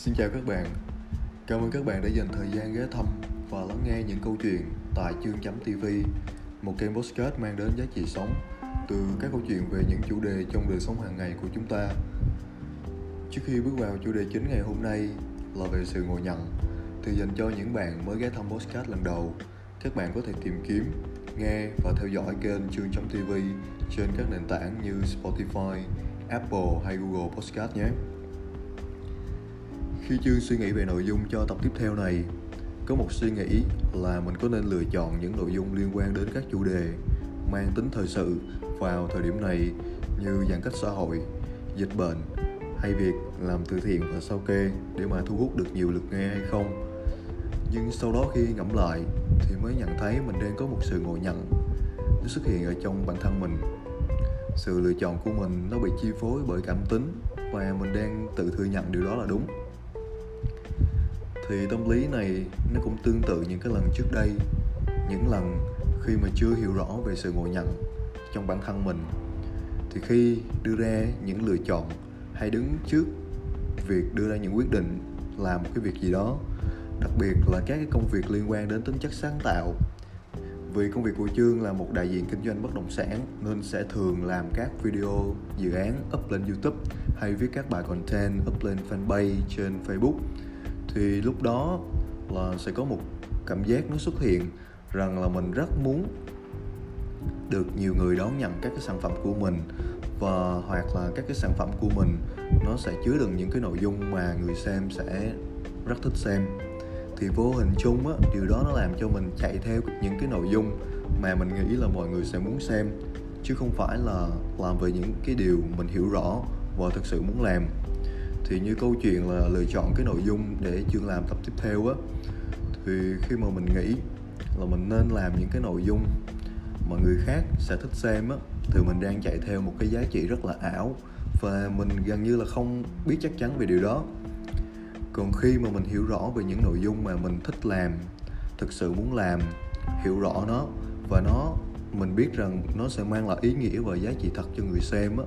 Xin chào các bạn Cảm ơn các bạn đã dành thời gian ghé thăm và lắng nghe những câu chuyện tại chương.tv Một kênh podcast mang đến giá trị sống từ các câu chuyện về những chủ đề trong đời sống hàng ngày của chúng ta Trước khi bước vào chủ đề chính ngày hôm nay là về sự ngồi nhận Thì dành cho những bạn mới ghé thăm podcast lần đầu Các bạn có thể tìm kiếm, nghe và theo dõi kênh chương.tv trên các nền tảng như Spotify, Apple hay Google Podcast nhé. Khi Chương suy nghĩ về nội dung cho tập tiếp theo này, có một suy nghĩ là mình có nên lựa chọn những nội dung liên quan đến các chủ đề mang tính thời sự vào thời điểm này như giãn cách xã hội, dịch bệnh hay việc làm từ thiện và sao kê để mà thu hút được nhiều lượt nghe hay không. Nhưng sau đó khi ngẫm lại thì mới nhận thấy mình đang có một sự ngộ nhận nó xuất hiện ở trong bản thân mình sự lựa chọn của mình nó bị chi phối bởi cảm tính và mình đang tự thừa nhận điều đó là đúng thì tâm lý này nó cũng tương tự những cái lần trước đây. Những lần khi mà chưa hiểu rõ về sự ngộ nhận trong bản thân mình, thì khi đưa ra những lựa chọn hay đứng trước việc đưa ra những quyết định làm một cái việc gì đó, đặc biệt là các cái công việc liên quan đến tính chất sáng tạo. Vì công việc của Chương là một đại diện kinh doanh bất động sản, nên sẽ thường làm các video, dự án up lên YouTube hay viết các bài content up lên fanpage trên Facebook thì lúc đó là sẽ có một cảm giác nó xuất hiện rằng là mình rất muốn được nhiều người đón nhận các cái sản phẩm của mình và hoặc là các cái sản phẩm của mình nó sẽ chứa đựng những cái nội dung mà người xem sẽ rất thích xem. Thì vô hình chung á, điều đó nó làm cho mình chạy theo những cái nội dung mà mình nghĩ là mọi người sẽ muốn xem, chứ không phải là làm về những cái điều mình hiểu rõ và thực sự muốn làm thì như câu chuyện là lựa chọn cái nội dung để chương làm tập tiếp theo á, thì khi mà mình nghĩ là mình nên làm những cái nội dung mà người khác sẽ thích xem á, thì mình đang chạy theo một cái giá trị rất là ảo và mình gần như là không biết chắc chắn về điều đó. Còn khi mà mình hiểu rõ về những nội dung mà mình thích làm, thực sự muốn làm, hiểu rõ nó và nó, mình biết rằng nó sẽ mang lại ý nghĩa và giá trị thật cho người xem á,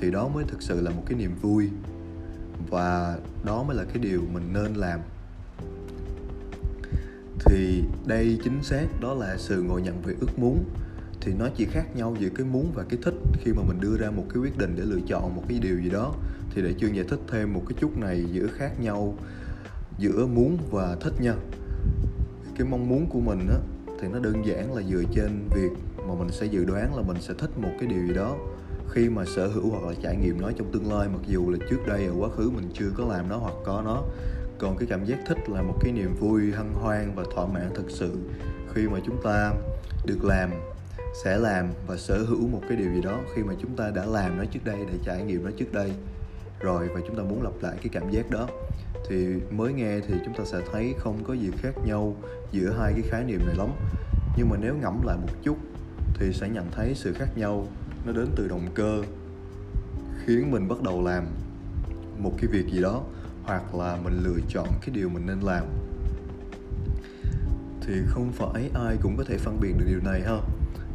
thì đó mới thực sự là một cái niềm vui và đó mới là cái điều mình nên làm. Thì đây chính xác, đó là sự ngộ nhận về ước muốn. Thì nó chỉ khác nhau giữa cái muốn và cái thích. Khi mà mình đưa ra một cái quyết định để lựa chọn một cái điều gì đó, thì để chương giải thích thêm một cái chút này giữa khác nhau giữa muốn và thích nha. Cái mong muốn của mình á, thì nó đơn giản là dựa trên việc mà mình sẽ dự đoán là mình sẽ thích một cái điều gì đó khi mà sở hữu hoặc là trải nghiệm nó trong tương lai, mặc dù là trước đây ở quá khứ mình chưa có làm nó hoặc có nó, còn cái cảm giác thích là một cái niềm vui, hân hoan và thỏa mãn thực sự. Khi mà chúng ta được làm, sẽ làm và sở hữu một cái điều gì đó, khi mà chúng ta đã làm nó trước đây để trải nghiệm nó trước đây rồi và chúng ta muốn lặp lại cái cảm giác đó, thì mới nghe thì chúng ta sẽ thấy không có gì khác nhau giữa hai cái khái niệm này lắm. Nhưng mà nếu ngẫm lại một chút thì sẽ nhận thấy sự khác nhau nó đến từ động cơ, khiến mình bắt đầu làm một cái việc gì đó, hoặc là mình lựa chọn cái điều mình nên làm. Thì không phải ai cũng có thể phân biệt được điều này ha.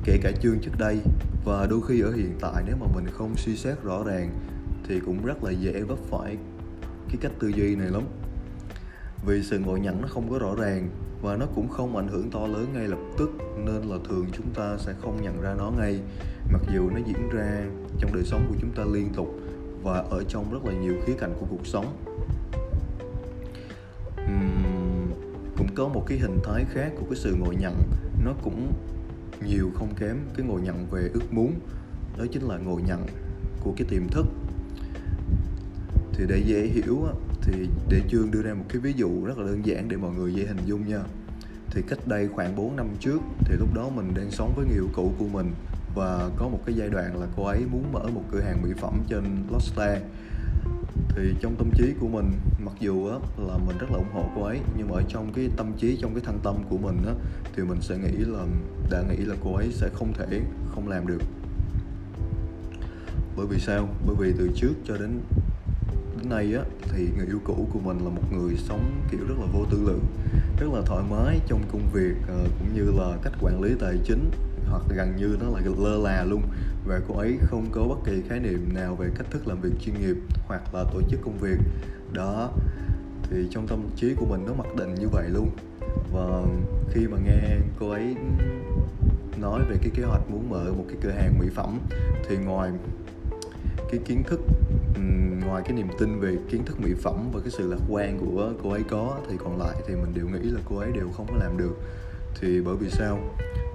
Kể cả chương trước đây, và đôi khi ở hiện tại nếu mà mình không suy xét rõ ràng, thì cũng rất là dễ vấp phải cái cách tư duy này lắm. Vì sự ngộ nhận nó không có rõ ràng và nó cũng không ảnh hưởng to lớn ngay lập tức nên là thường chúng ta sẽ không nhận ra nó ngay. Mặc dù nó diễn ra trong đời sống của chúng ta liên tục và ở trong rất là nhiều khía cạnh của cuộc sống. Uhm, cũng có một cái hình thái khác của cái sự ngộ nhận. Nó cũng nhiều không kém cái ngộ nhận về ước muốn đó chính là ngộ nhận của cái tiềm thức. Thì để dễ hiểu thì để chương đưa ra một cái ví dụ rất là đơn giản để mọi người dễ hình dung nha. Thì cách đây khoảng 4 năm trước thì lúc đó mình đang sống với người yêu cũ của mình và có một cái giai đoạn là cô ấy muốn mở một cửa hàng mỹ phẩm trên Lotte. Thì trong tâm trí của mình mặc dù á, là mình rất là ủng hộ cô ấy nhưng mà ở trong cái tâm trí trong cái thân tâm của mình á, thì mình sẽ nghĩ là đã nghĩ là cô ấy sẽ không thể không làm được. Bởi vì sao? Bởi vì từ trước cho đến đến nay á, thì người yêu cũ của mình là một người sống, kiểu, rất là vô tư lượng rất là thoải mái trong công việc ờ, cũng như là cách quản lý tài chính, hoặc gần như nó là lơ là luôn. Và cô ấy không có bất kỳ khái niệm nào về cách thức làm việc chuyên nghiệp hoặc là tổ chức công việc. Đó, thì trong tâm trí của mình nó mặc định như vậy luôn. Và khi mà nghe cô ấy nói về cái kế hoạch muốn mở một cái cửa hàng mỹ phẩm, thì ngoài cái kiến thức ngoài cái niềm tin về kiến thức mỹ phẩm và cái sự lạc quan của cô ấy có thì còn lại thì mình đều nghĩ là cô ấy đều không có làm được. Thì bởi vì sao?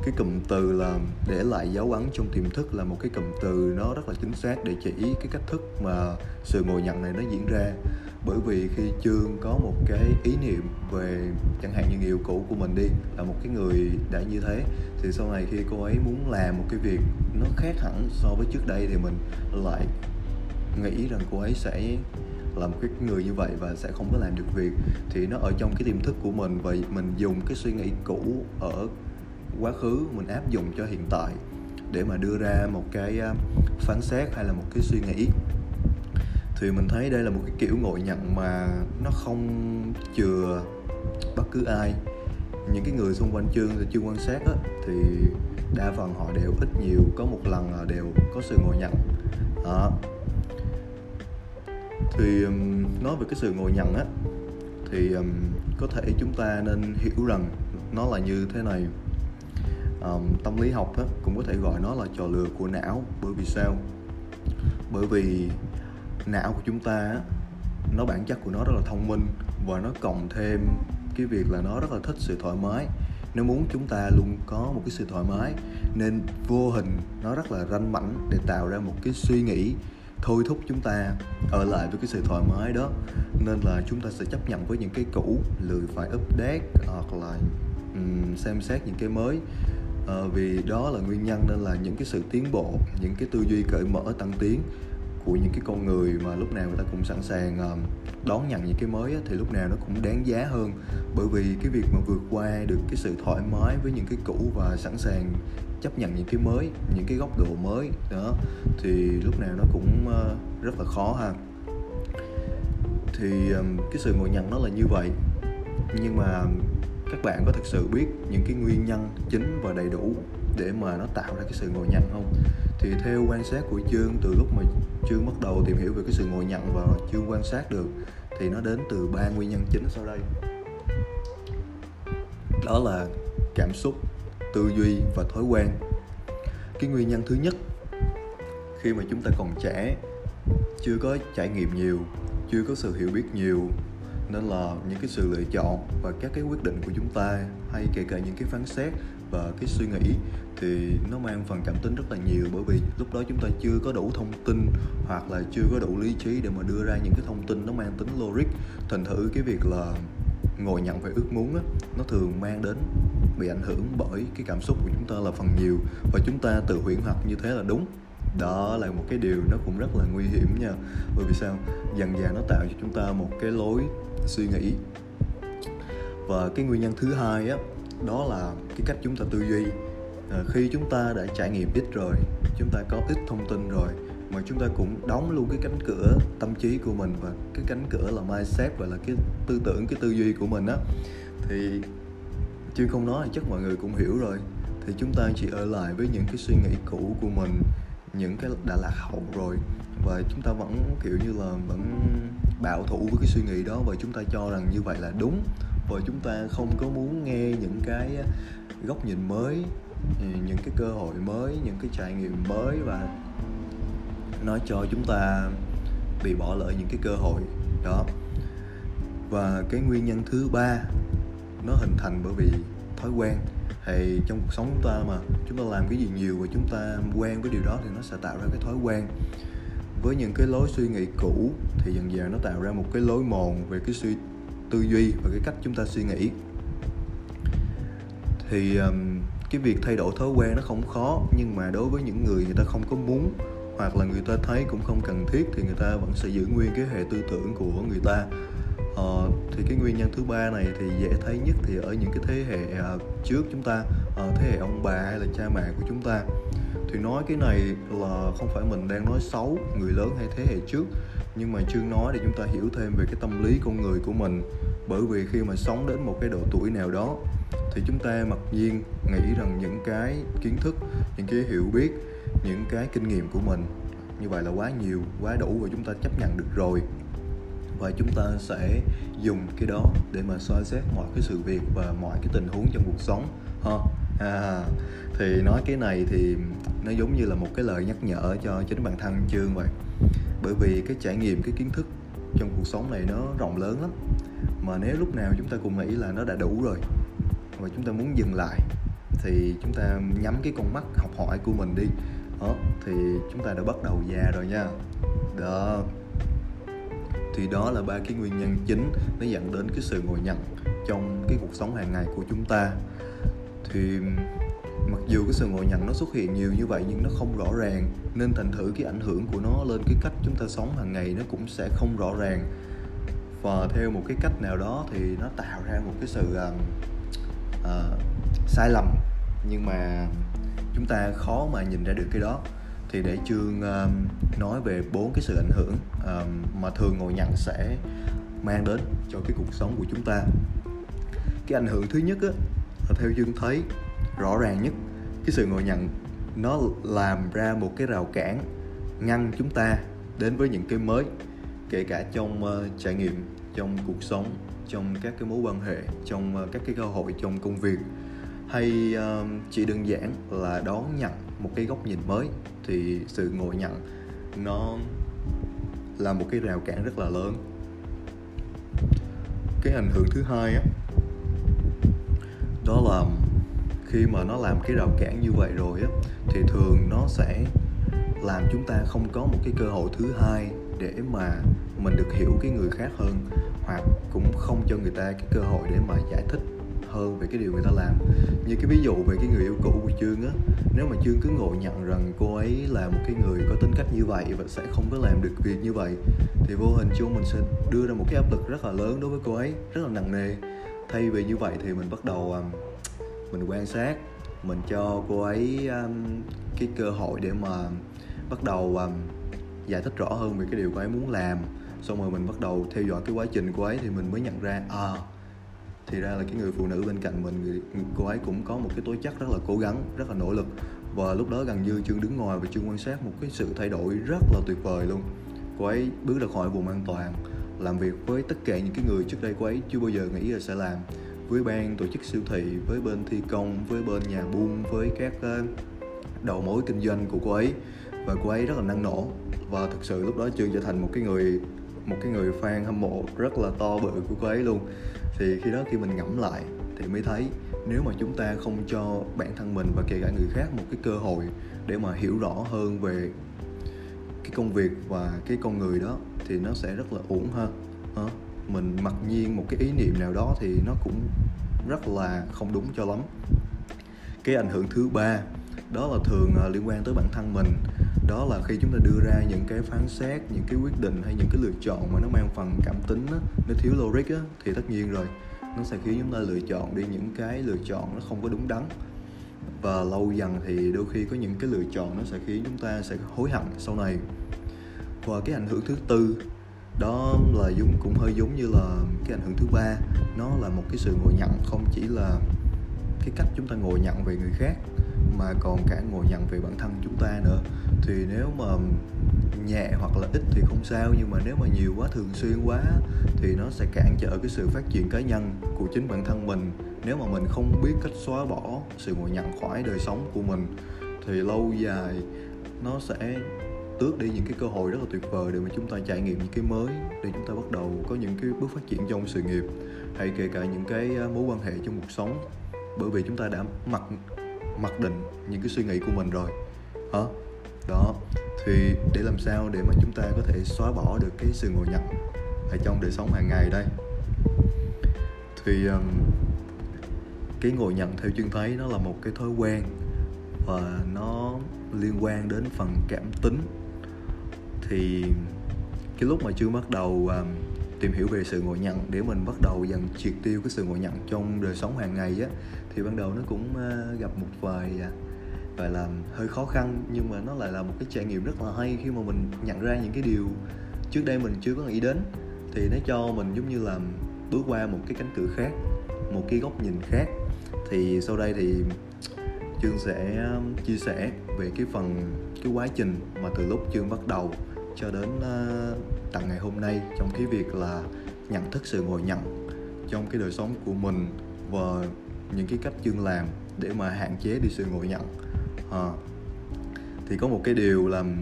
Cái cụm từ là để lại dấu ấn trong tiềm thức là một cái cụm từ nó rất là chính xác để chỉ cái cách thức mà sự ngồi nhận này nó diễn ra. Bởi vì khi chương có một cái ý niệm về chẳng hạn như người yêu cũ của mình đi, là một cái người đã như thế, thì sau này khi cô ấy muốn làm một cái việc nó khác hẳn so với trước đây thì mình lại nghĩ rằng cô ấy sẽ là một cái người như vậy và sẽ không có làm được việc thì nó ở trong cái tiềm thức của mình. Và mình dùng cái suy nghĩ cũ ở quá khứ mình áp dụng cho hiện tại để mà đưa ra một cái à, phán xét hay là một cái suy nghĩ. Thì mình thấy đây là một cái kiểu ngộ nhận mà nó không chừa bất cứ ai. Những cái người xung quanh chương thì chưa quan sát á, thì đa phần họ đều ít nhiều có một lần là đều có sự ngộ nhận. Đó thì um, nói về cái sự ngồi nhận á thì um, có thể chúng ta nên hiểu rằng nó là như thế này. Um, tâm lý học á, cũng có thể gọi nó là trò lừa của não. Bởi vì sao? Bởi vì não của chúng ta á, nó bản chất của nó rất là thông minh và nó cộng thêm cái việc là nó rất là thích sự thoải mái. Nó muốn chúng ta luôn có một cái sự thoải mái nên vô hình nó rất là ranh mảnh để tạo ra một cái suy nghĩ thôi thúc chúng ta ở lại với cái sự thoải mái đó. Nên là chúng ta sẽ chấp nhận với những cái cũ lười phải update hoặc là um, xem xét những cái mới. À, vì đó là nguyên nhân nên là những cái sự tiến bộ những cái tư duy cởi mở tăng tiến của những cái con người mà lúc nào người ta cũng sẵn sàng ờ, đón nhận những cái mới thì lúc nào nó cũng đáng giá hơn. Bởi vì cái việc mà vượt qua được cái sự thoải mái với những cái cũ và sẵn sàng chấp nhận những cái mới, những cái góc độ mới, đó. Thì lúc nào nó cũng ờ, rất là khó ha. Thì cái sự ngộ nhận nó là như vậy. Nhưng mà các bạn có thực sự biết những cái nguyên nhân chính và đầy đủ để mà nó tạo ra cái sự ngộ nhận không? Thì theo quan sát của chương, từ lúc mà chương bắt đầu tìm hiểu về cái sự ngộ nhận và chương quan sát được, thì nó đến từ ba nguyên nhân chính sau đây. Đó là cảm xúc tư duy và thói quen. Cái nguyên nhân thứ nhất khi mà chúng ta còn trẻ chưa có trải nghiệm nhiều chưa có sự hiểu biết nhiều nên là những cái sự lựa chọn và các cái quyết định của chúng ta hay kể cả những cái phán xét và cái suy nghĩ thì nó mang phần cảm tính rất là nhiều. Bởi vì lúc đó chúng ta chưa có đủ thông tin hoặc là chưa có đủ lý trí để mà đưa ra những cái thông tin nó mang tính logic. Thành thử cái việc là ngồi nhận về ước muốn á, nó thường mang đến bị ảnh hưởng bởi cái cảm xúc của chúng ta là phần nhiều và chúng ta tự huyễn hoặc như thế là đúng. Đó là một cái điều nó cũng rất là nguy hiểm nha. Bởi vì sao? Dần dà nó tạo cho chúng ta một cái lối suy nghĩ. Và cái nguyên nhân thứ hai á đó là cái cách chúng ta tư duy. À, khi chúng ta đã trải nghiệm ít rồi chúng ta có ít thông tin rồi mà chúng ta cũng đóng luôn cái cánh cửa tâm trí của mình và cái cánh cửa là mindset và là cái tư tưởng cái tư duy của mình á thì chưa không nói chắc mọi người cũng hiểu rồi. Thì chúng ta chỉ ở lại với những cái suy nghĩ cũ của mình, những cái đã lạc hậu rồi. Và chúng ta vẫn, kiểu như là, vẫn bảo thủ với cái suy nghĩ đó. Và chúng ta cho rằng như vậy là đúng. Và chúng ta không có muốn nghe những cái góc nhìn mới, những cái cơ hội mới, những cái trải nghiệm mới. Và nó cho chúng ta bị bỏ lỡ những cái cơ hội đó. Và cái nguyên nhân thứ ba nó hình thành bởi vì thói quen. Thì trong cuộc sống chúng ta mà chúng ta làm cái gì nhiều và chúng ta quen với điều đó thì nó sẽ tạo ra cái thói quen. Với những cái lối suy nghĩ cũ thì dần dần nó tạo ra một cái lối mòn về cái suy tư duy và cái cách chúng ta suy nghĩ. Thì um, cái việc thay đổi thói quen nó không khó nhưng mà đối với những người người ta không có muốn hoặc là người ta thấy cũng không cần thiết thì người ta vẫn sẽ giữ nguyên cái hệ tư tưởng của người ta. Ờ, thì cái nguyên nhân thứ ba này thì dễ thấy nhất thì ở những cái thế hệ à, trước chúng ta ờ, thế hệ ông bà hay là cha mẹ của chúng ta. Thì nói cái này là không phải mình đang nói xấu người lớn hay thế hệ trước nhưng mà chưa nói để chúng ta hiểu thêm về cái tâm lý con người của mình. Bởi vì khi mà sống đến một cái độ tuổi nào đó thì chúng ta mặc nhiên nghĩ rằng những cái kiến thức những cái hiểu biết những cái kinh nghiệm của mình như vậy là quá nhiều quá đủ và chúng ta chấp nhận được rồi và chúng ta sẽ dùng cái đó để mà soi xét mọi cái sự việc và mọi cái tình huống trong cuộc sống ha? À, thì nói cái này thì nó giống như là một cái lời nhắc nhở cho chính bản thân chương vậy. Bởi vì cái trải nghiệm cái kiến thức trong cuộc sống này nó rộng lớn lắm. Mà nếu lúc nào chúng ta cũng nghĩ là nó đã đủ rồi và chúng ta muốn dừng lại thì chúng ta nhắm cái con mắt học hỏi của mình đi. Đó thì chúng ta đã bắt đầu già rồi nha. Được thì đó là ba cái nguyên nhân chính nó dẫn đến cái sự ngồi nhận trong cái cuộc sống hàng ngày của chúng ta. Thì mặc dù cái sự ngồi nhận nó xuất hiện nhiều như vậy nhưng nó không rõ ràng nên thành thử cái ảnh hưởng của nó lên cái cách chúng ta sống hàng ngày nó cũng sẽ không rõ ràng. Và theo một cái cách nào đó thì nó tạo ra một cái sự uh, uh, sai lầm. Nhưng mà chúng ta khó mà nhìn ra được cái đó thì để chương um, nói về bốn cái sự ảnh hưởng um, mà thường ngồi nhận sẽ mang đến cho cái cuộc sống của chúng ta. Cái ảnh hưởng thứ nhất á, theo chương thấy rõ ràng nhất cái sự ngồi nhận nó làm ra một cái rào cản ngăn chúng ta đến với những cái mới kể cả trong uh, trải nghiệm trong cuộc sống trong các cái mối quan hệ trong uh, các cái cơ hội trong công việc. Hay uh, chỉ đơn giản là đón nhận một cái góc nhìn mới, thì sự ngồi nhận nó là một cái rào cản rất là lớn. Cái ảnh hưởng thứ hai á, đó là khi mà nó làm cái rào cản như vậy rồi á, thì thường nó sẽ làm chúng ta không có một cái cơ hội thứ hai để mà mình được hiểu cái người khác hơn, hoặc cũng không cho người ta cái cơ hội để mà giải thích hơn về cái điều người ta làm. Như cái ví dụ về cái người yêu cũ của chương á nếu mà chương cứ ngồi nhận rằng cô ấy là một cái người có tính cách như vậy và sẽ không có làm được việc như vậy thì vô hình chung mình sẽ đưa ra một cái áp lực rất là lớn đối với cô ấy rất là nặng nề. Thay vì như vậy thì mình bắt đầu um, mình quan sát mình cho cô ấy um, cái cơ hội để mà bắt đầu um, giải thích rõ hơn về cái điều cô ấy muốn làm. Xong rồi mình bắt đầu theo dõi cái quá trình của ấy thì mình mới nhận ra à thì ra là cái người phụ nữ bên cạnh mình người, cô ấy cũng có một cái tố chất rất là cố gắng rất là nỗ lực. Và lúc đó gần như chương đứng ngoài và chương quan sát một cái sự thay đổi rất là tuyệt vời luôn. Cô ấy bước ra khỏi vùng an toàn làm việc với tất cả những cái người trước đây cô ấy chưa bao giờ nghĩ là sẽ làm. Với ban tổ chức siêu thị với bên thi công với bên nhà buôn với các ờ, đầu mối kinh doanh của cô ấy. Và cô ấy rất là năng nổ. Và thực sự lúc đó chương trở thành một cái người một cái người fan hâm mộ rất là to bự của cô ấy luôn thì khi đó khi mình ngẫm lại thì mới thấy nếu mà chúng ta không cho bản thân mình và kể cả người khác một cái cơ hội để mà hiểu rõ hơn về cái công việc và cái con người đó, thì nó sẽ rất là uổng ha. Mình mặc nhiên một cái ý niệm nào đó thì nó cũng rất là không đúng cho lắm. Cái ảnh hưởng thứ ba đó là thường à, liên quan tới bản thân mình. Đó là khi chúng ta đưa ra những cái phán xét những cái quyết định hay những cái lựa chọn mà nó mang phần cảm tính á, nó thiếu logic á, thì tất nhiên rồi nó sẽ khiến chúng ta lựa chọn đi những cái lựa chọn nó không có đúng đắn. Và lâu dần thì đôi khi có những cái lựa chọn nó sẽ khiến chúng ta sẽ hối hận sau này. Và cái ảnh hưởng thứ tư đó là giống cũng hơi giống như là cái ảnh hưởng thứ ba nó là một cái sự ngồi nhận không chỉ là cái cách chúng ta ngồi nhận về người khác mà còn cả ngồi nhận về bản thân chúng ta nữa. Thì nếu mà nhẹ hoặc là ít thì không sao, nhưng mà nếu mà nhiều quá, thường xuyên quá, thì nó sẽ cản trở cái sự phát triển cá nhân của chính bản thân mình. Nếu mà mình không biết cách xóa bỏ sự ngồi nhận khỏi đời sống của mình, thì lâu dài nó sẽ tước đi những cái cơ hội rất là tuyệt vời để mà chúng ta trải nghiệm những cái mới, để chúng ta bắt đầu có những cái bước phát triển trong sự nghiệp, hay kể cả những cái à, mối quan hệ trong cuộc sống. Bởi vì chúng ta đã mặc mặc định những cái suy nghĩ của mình rồi. Hả? Đó thì để làm sao để mà chúng ta có thể xóa bỏ được cái sự ngồi nhận ở trong đời sống hàng ngày đây? Thì um, cái ngồi nhận theo chương thấy nó là một cái thói quen và nó liên quan đến phần cảm tính. Thì cái lúc mà chưa bắt đầu um, tìm hiểu về sự ngồi nhận để mình bắt đầu dần triệt tiêu cái sự ngồi nhận trong đời sống hàng ngày á thì ban đầu nó cũng ờ, gặp một vài à, gọi là hơi khó khăn nhưng mà nó lại là một cái trải nghiệm rất là hay khi mà mình nhận ra những cái điều trước đây mình chưa có nghĩ đến. Thì nó cho mình giống như là bước qua một cái cánh cửa khác một cái góc nhìn khác. Thì sau đây thì chương sẽ chia sẻ về cái phần cái quá trình mà từ lúc chương bắt đầu cho đến uh, tận ngày hôm nay trong cái việc là nhận thức sự ngồi nhận trong cái đời sống của mình. Và những cái cách chương làm để mà hạn chế đi sự ngộ nhận. À, thì có một cái điều làm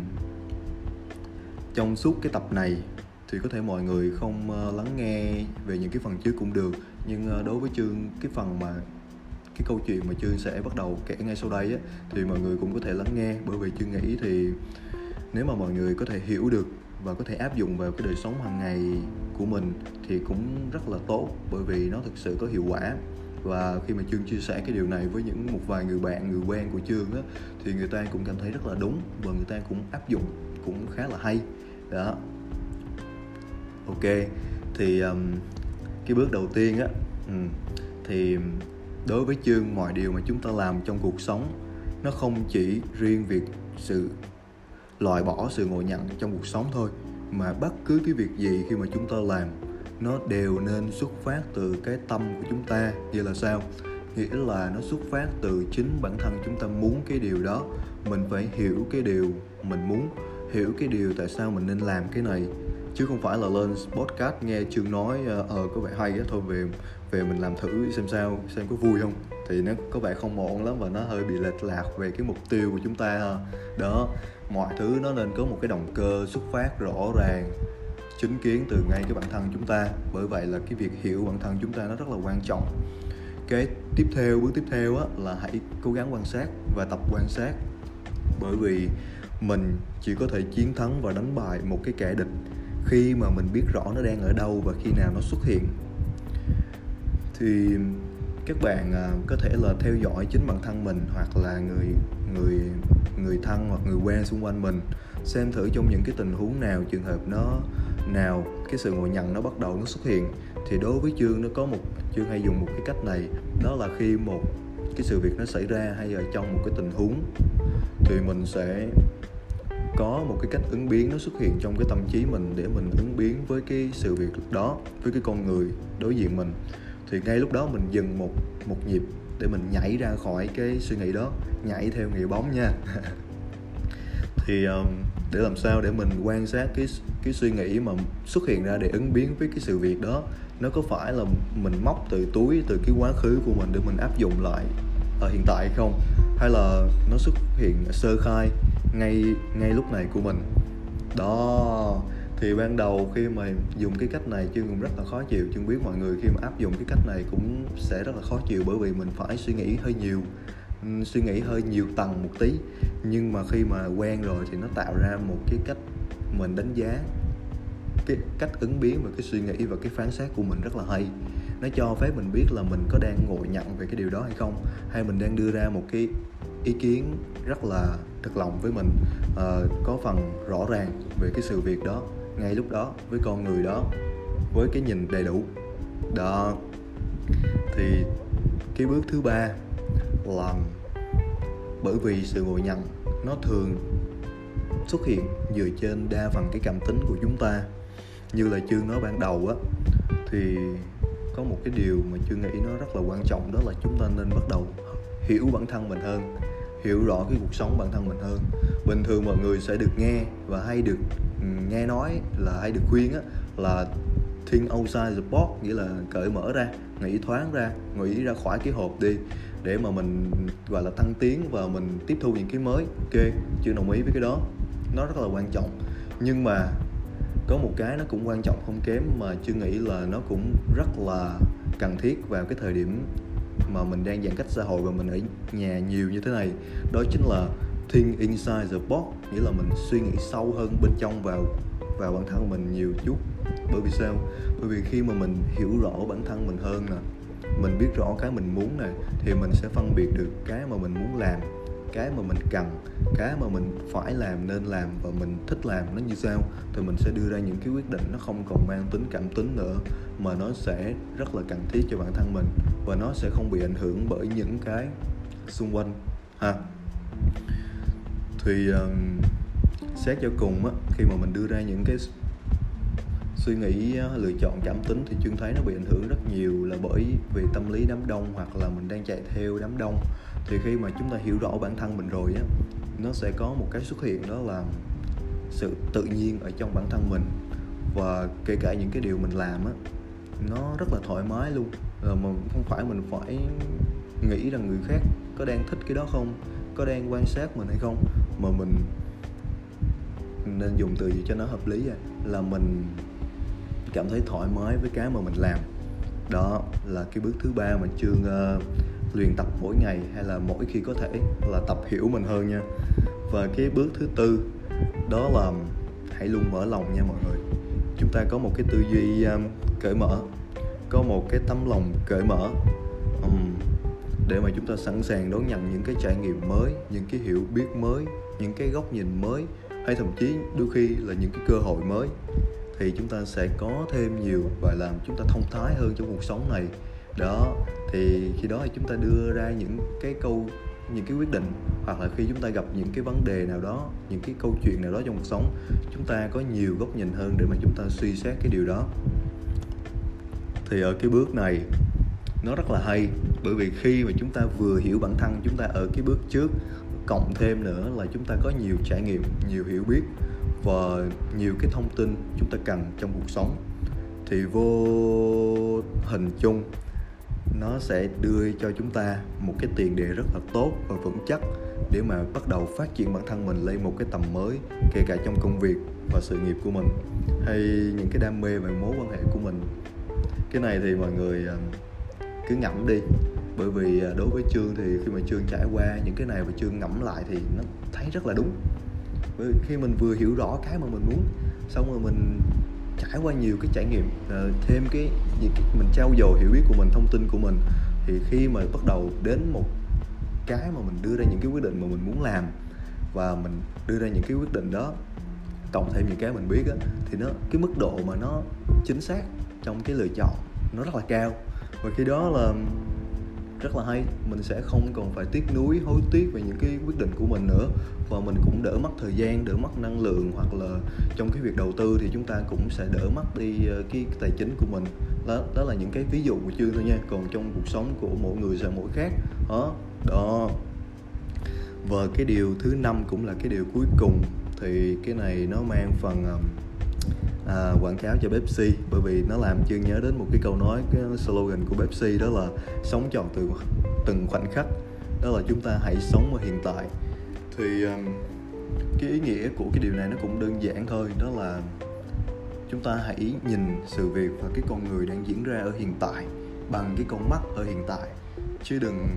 trong suốt cái tập này thì có thể mọi người không ờ, lắng nghe về những cái phần trước cũng được nhưng ờ, đối với chương cái phần mà cái câu chuyện mà chương sẽ bắt đầu kể ngay sau đây á, thì mọi người cũng có thể lắng nghe. Bởi vì chương nghĩ thì nếu mà mọi người có thể hiểu được và có thể áp dụng vào cái đời sống hàng ngày của mình thì cũng rất là tốt bởi vì nó thực sự có hiệu quả và khi mà chương chia sẻ cái điều này với những một vài người bạn người quen của chương á thì người ta cũng cảm thấy rất là đúng và người ta cũng áp dụng cũng khá là hay. Đó. Ok thì um, cái bước đầu tiên á um, thì đối với chương mọi điều mà chúng ta làm trong cuộc sống nó không chỉ riêng việc sự loại bỏ sự ngộ nhận trong cuộc sống thôi mà bất cứ cái việc gì khi mà chúng ta làm nó đều nên xuất phát từ cái tâm của chúng ta. Như là sao? Nghĩa là nó xuất phát từ chính bản thân chúng ta muốn cái điều đó. Mình phải hiểu cái điều mình muốn hiểu cái điều tại sao mình nên làm cái này. Chứ không phải là lên podcast nghe chương nói ờ, uh, có vẻ hay á thôi về về mình làm thử xem sao xem có vui không. Thì nó có vẻ không ổn lắm và nó hơi bị lệch lạc về cái mục tiêu của chúng ta ha. Đó mọi thứ nó nên có một cái động cơ xuất phát rõ ràng chứng kiến từ ngay cái bản thân chúng ta. Bởi vậy là cái việc hiểu bản thân chúng ta nó rất là quan trọng. Cái tiếp theo bước tiếp theo á, là hãy cố gắng quan sát và tập quan sát. Bởi vì mình chỉ có thể chiến thắng và đánh bại một cái kẻ địch khi mà mình biết rõ nó đang ở đâu và khi nào nó xuất hiện. Thì các bạn à, có thể là theo dõi chính bản thân mình hoặc là người người người thân hoặc người quen xung quanh mình xem thử trong những cái tình huống nào trường hợp nó nào cái sự ngộ nhận nó bắt đầu nó xuất hiện, thì đối với chương nó có một, chương hay dùng một cái cách này, đó là khi một cái sự việc nó xảy ra hay ở trong một cái tình huống, thì mình sẽ có một cái cách ứng biến nó xuất hiện trong cái tâm trí mình để mình ứng biến với cái sự việc đó, với cái con người đối diện mình. Thì ngay lúc đó mình dừng một một nhịp để mình nhảy ra khỏi cái suy nghĩ đó, nhảy theo nghĩa bóng nha. thì um, để làm sao để mình quan sát cái cái suy nghĩ mà xuất hiện ra để ứng biến với cái sự việc đó nó có phải là mình móc từ túi từ cái quá khứ của mình để mình áp dụng lại ở hiện tại không? Hay là nó xuất hiện sơ khai ngay ngay lúc này của mình? Đó thì ban đầu khi mà dùng cái cách này chương cũng rất là khó chịu. Chương biết mọi người khi mà áp dụng cái cách này cũng sẽ rất là khó chịu bởi vì mình phải suy nghĩ hơi nhiều suy nghĩ hơi nhiều tầng một tí. Nhưng mà khi mà quen rồi thì nó tạo ra một cái cách mình đánh giá cái cách ứng biến và cái suy nghĩ và cái phán xét của mình rất là hay. Nó cho phép mình biết là mình có đang ngồi nhận về cái điều đó hay không hay mình đang đưa ra một cái ý kiến rất là thật lòng với mình uh, có phần rõ ràng về cái sự việc đó ngay lúc đó với con người đó với cái nhìn đầy đủ. Đó. Thì cái bước thứ ba lần bởi vì sự ngộ nhận nó thường xuất hiện dựa trên đa phần cái cảm tính của chúng ta. Như là chương nói ban đầu á, thì có một cái điều mà chương nghĩ nó rất là quan trọng, đó là chúng ta nên bắt đầu hiểu bản thân mình hơn, hiểu rõ cái cuộc sống bản thân mình hơn. Bình thường mọi người sẽ được nghe và hay được ừ, nghe nói là hay được khuyên á, là think outside the box nghĩa là cởi mở ra, nghĩ thoáng ra, nghĩ ra khỏi cái hộp đi để mà mình, gọi là tăng tiến và mình tiếp thu những cái mới. Ok, chưa đồng ý với cái đó. Nó rất là quan trọng. Nhưng mà có một cái nó cũng quan trọng không kém mà chưa nghĩ là nó cũng rất là cần thiết vào cái thời điểm mà mình đang giãn cách xã hội và mình ở nhà nhiều như thế này. Đó chính là think inside the box, nghĩa là mình suy nghĩ sâu hơn bên trong vào vào bản thân mình nhiều chút. Bởi vì sao? Bởi vì khi mà mình hiểu rõ bản thân mình hơn nè mình biết rõ cái mình muốn này thì mình sẽ phân biệt được cái mà mình muốn làm cái mà mình cần cái mà mình phải làm nên làm và mình thích làm nó như sao. Thì mình sẽ đưa ra những cái quyết định nó không còn mang tính cảm tính nữa mà nó sẽ rất là cần thiết cho bản thân mình và nó sẽ không bị ảnh hưởng bởi những cái xung quanh ha. Thì um, xét cho cùng á khi mà mình đưa ra những cái suy nghĩ ờ, lựa chọn cảm tính thì chương thấy nó bị ảnh hưởng rất nhiều là bởi vì tâm lý đám đông hoặc là mình đang chạy theo đám đông. Thì khi mà chúng ta hiểu rõ bản thân mình rồi á, nó sẽ có một cái xuất hiện đó là sự tự nhiên ở trong bản thân mình. Và kể cả những cái điều mình làm á, nó rất là thoải mái luôn. Ờ, là mình không phải mình phải nghĩ rằng người khác có đang thích cái đó không, có đang quan sát mình hay không, mà mình nên dùng từ gì cho nó hợp lý à là mình cảm thấy thoải mái với cái mà mình làm. Đó là cái bước thứ ba mình chương uh, ờ, luyện tập mỗi ngày hay là mỗi khi có thể là tập hiểu mình hơn nha. Và cái bước thứ tư đó là hãy luôn mở lòng nha mọi người. Chúng ta có một cái tư duy um, cởi mở có một cái tấm lòng cởi mở um, để mà chúng ta sẵn sàng đón nhận những cái trải nghiệm mới những cái hiểu biết mới những cái góc nhìn mới hay thậm chí đôi khi là những cái cơ hội mới thì chúng ta sẽ có thêm nhiều và làm chúng ta thông thái hơn trong cuộc sống này. Đó, thì khi đó thì chúng ta đưa ra những cái câu, những cái quyết định, hoặc là khi chúng ta gặp những cái vấn đề nào đó, những cái câu chuyện nào đó trong cuộc sống, chúng ta có nhiều góc nhìn hơn để mà chúng ta suy xét cái điều đó. Thì ở cái bước này, nó rất là hay, bởi vì khi mà chúng ta vừa hiểu bản thân, chúng ta ở cái bước trước, cộng thêm nữa là chúng ta có nhiều trải nghiệm, nhiều hiểu biết và nhiều cái thông tin chúng ta cần trong cuộc sống, thì vô hình chung, nó sẽ đưa cho chúng ta một cái tiền đề rất là tốt và vững chắc để mà bắt đầu phát triển bản thân mình lên một cái tầm mới, kể cả trong công việc và sự nghiệp của mình, hay những cái đam mê và mối quan hệ của mình. Cái này thì mọi người ờ, cứ ngẫm đi, bởi vì ờ, đối với trương thì khi mà trương trải qua những cái này và trương ngẫm lại thì nó thấy rất là đúng khi mình vừa hiểu rõ cái mà mình muốn xong rồi mình trải qua nhiều cái trải nghiệm ờ, thêm cái, những cái mình trao dồi hiểu biết của mình thông tin của mình thì khi mà bắt đầu đến một cái mà mình đưa ra những cái quyết định mà mình muốn làm và mình đưa ra những cái quyết định đó cộng thêm những cái mình biết á thì nó cái mức độ mà nó chính xác trong cái lựa chọn nó rất là cao. Và khi đó là rất là hay. Mình sẽ không còn phải tiếc nuối, hối tiếc về những cái quyết định của mình nữa. Và mình cũng đỡ mất thời gian, đỡ mất năng lượng, hoặc là trong cái việc đầu tư thì chúng ta cũng sẽ đỡ mất đi ờ, cái tài chính của mình. Đó đó là những cái ví dụ của chương thôi nha. Còn trong cuộc sống của mỗi người sẽ mỗi khác. Đó đó. Và cái điều thứ năm cũng là cái điều cuối cùng. Thì cái này nó mang phần à, quảng cáo cho Pepsi bởi vì nó làm chương nhớ đến một cái câu nói cái slogan của Pepsi đó là sống trọn từ từng khoảnh khắc đó là chúng ta hãy sống ở hiện tại thì um, cái ý nghĩa của cái điều này nó cũng đơn giản thôi đó là chúng ta hãy nhìn sự việc và cái con người đang diễn ra ở hiện tại bằng cái con mắt ở hiện tại chứ đừng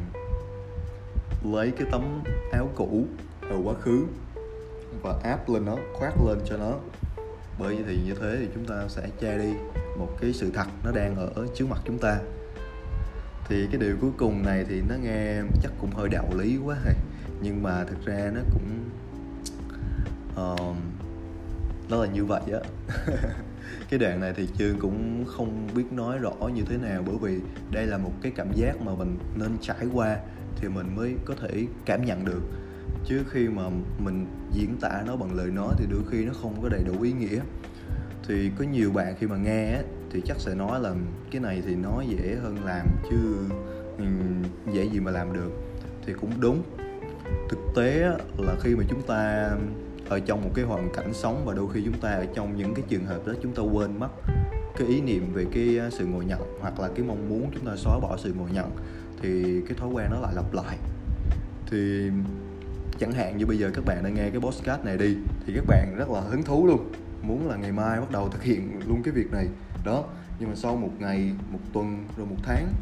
lấy cái tấm áo cũ ở quá khứ và áp lên nó khoác lên cho nó bởi vì thì như thế thì chúng ta sẽ che đi một cái sự thật nó đang ở trước mặt chúng ta. Thì cái điều cuối cùng này thì nó nghe chắc cũng hơi đạo lý quá hay. Nhưng mà thực ra nó cũng uh, nó là như vậy á. Cái đoạn này thì chương cũng không biết nói rõ như thế nào bởi vì đây là một cái cảm giác mà mình nên trải qua thì mình mới có thể cảm nhận được chứ khi mà mình diễn tả nó bằng lời nói thì đôi khi nó không có đầy đủ ý nghĩa. Thì có nhiều bạn khi mà nghe thì chắc sẽ nói là cái này thì nói dễ hơn làm chứ ừ, dễ gì mà làm được. Thì cũng đúng. Thực tế là khi mà chúng ta ở trong một cái hoàn cảnh sống và đôi khi chúng ta ở trong những cái trường hợp đó chúng ta quên mất cái ý niệm về cái à, sự ngồi nhận hoặc là cái mong muốn chúng ta xóa bỏ sự ngồi nhận, thì cái thói quen nó lại lặp lại. Thì chẳng hạn như bây giờ các bạn đang nghe cái podcast này đi, thì các bạn rất là hứng thú luôn. Muốn là ngày mai bắt đầu thực hiện luôn cái việc này. Đó, nhưng mà sau một ngày, một tuần, rồi một tháng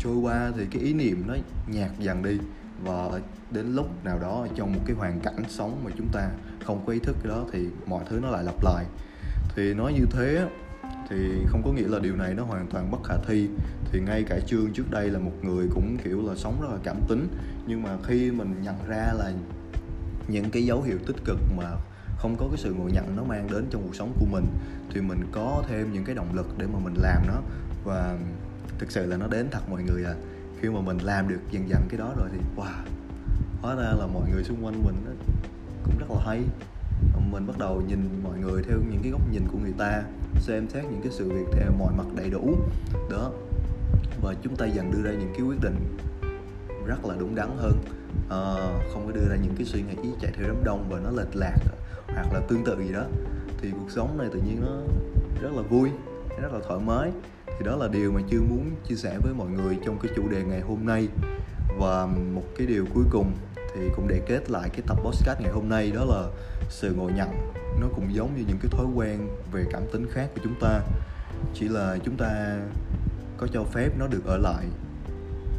trôi qua thì cái ý niệm nó nhạt dần đi. Và đến lúc nào đó trong một cái hoàn cảnh sống mà chúng ta không có ý thức cái đó thì mọi thứ nó lại lặp lại. Thì nói như thế thì không có nghĩa là điều này nó hoàn toàn bất khả thi. Thì ngay cả chương trước đây là một người cũng kiểu là sống rất là cảm tính. Nhưng mà khi mình nhận ra là những cái dấu hiệu tích cực mà không có cái sự ngộ nhận nó mang đến trong cuộc sống của mình, thì mình có thêm những cái động lực để mà mình làm nó. Và thực sự là nó đến thật mọi người à. Khi mà mình làm được dần dần cái đó rồi thì, wow, hóa ra là mọi người xung quanh mình cũng rất là hay mình bắt đầu nhìn mọi người theo những cái góc nhìn của người ta xem xét những cái sự việc theo mọi mặt đầy đủ. Đó. Và chúng ta dần đưa ra những cái quyết định rất là đúng đắn hơn. À, không có đưa ra những cái suy nghĩ chạy theo đám đông và nó lệch lạc hoặc là tương tự gì đó. Thì cuộc sống này tự nhiên nó rất là vui rất là thoải mái. Thì đó là điều mà chưa muốn chia sẻ với mọi người trong cái chủ đề ngày hôm nay. Và một cái điều cuối cùng thì cũng để kết lại cái tập podcast ngày hôm nay đó là sự ngộ nhận nó cũng giống như những cái thói quen về cảm tính khác của chúng ta. Chỉ là chúng ta có cho phép nó được ở lại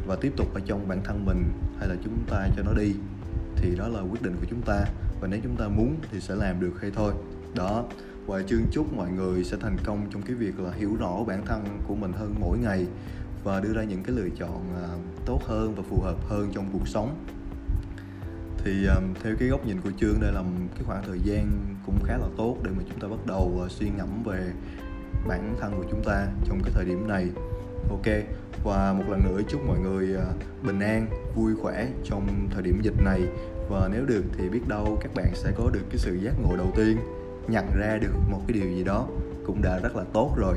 và tiếp tục ở trong bản thân mình hay là chúng ta cho nó đi thì đó là quyết định của chúng ta. Và nếu chúng ta muốn thì sẽ làm được hay thôi. Đó, và chương chúc mọi người sẽ thành công trong cái việc là hiểu rõ bản thân của mình hơn mỗi ngày và đưa ra những cái lựa chọn à, tốt hơn và phù hợp hơn trong cuộc sống thì um, theo cái góc nhìn của chương đây là cái khoảng thời gian cũng khá là tốt để mà chúng ta bắt đầu uh, suy ngẫm về bản thân của chúng ta trong cái thời điểm này. Ok và một lần nữa chúc mọi người uh, bình an vui khỏe trong thời điểm dịch này. Và nếu được thì biết đâu các bạn sẽ có được cái sự giác ngộ đầu tiên nhận ra được một cái điều gì đó cũng đã rất là tốt rồi.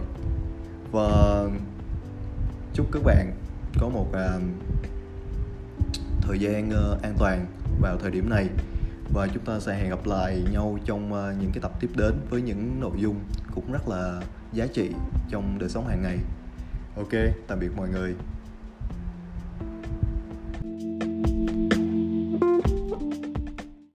Và chúc các bạn có một uh, thời gian uh, an toàn vào thời điểm này. Và chúng ta sẽ hẹn gặp lại nhau trong ờ, những cái tập tiếp đến với những nội dung cũng rất là giá trị trong đời sống hàng ngày. Ok, tạm biệt mọi người.